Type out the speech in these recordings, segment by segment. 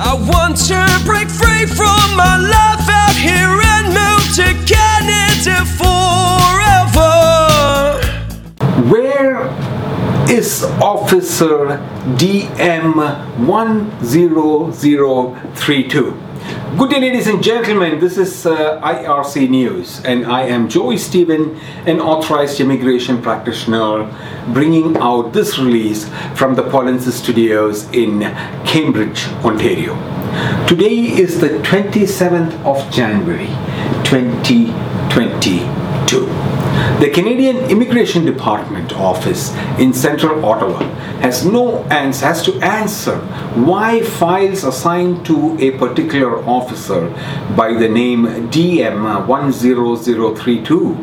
I want to break free from my life out here and move to Canada forever. Where is Officer DM10032? Good day, ladies and gentlemen. This is uh, IRC News, and I am Joey Stephen, an authorized immigration practitioner, bringing out this release from the Polinsys Studios in Cambridge, Ontario. Today is the 27th of January, 2022. The Canadian Immigration Department office in central Ottawa has no ans- has to answer why files assigned to a particular officer by the name DM10032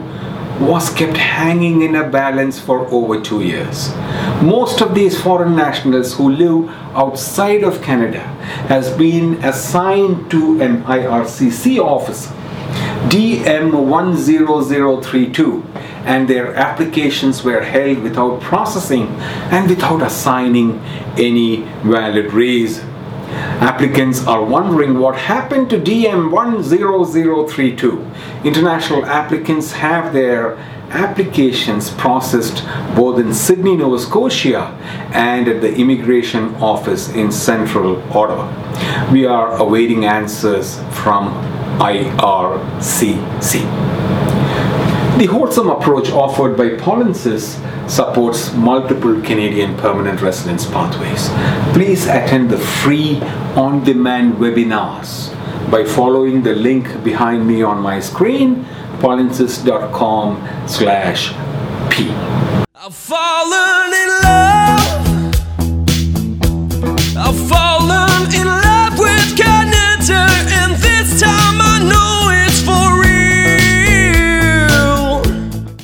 was kept hanging in a balance for over two years. Most of these foreign nationals who live outside of Canada has been assigned to an IRCC officer DM10032 and their applications were held without processing and without assigning any valid reason. Applicants are wondering what happened to DM10032. International applicants have their applications processed both in Sydney, Nova Scotia and at the immigration office in central Ottawa. We are awaiting answers from IRCC. The wholesome approach offered by Polinsys supports multiple Canadian permanent residence pathways. Please attend the free on-demand webinars by following the link behind me on my screen, polinsys.com slash p.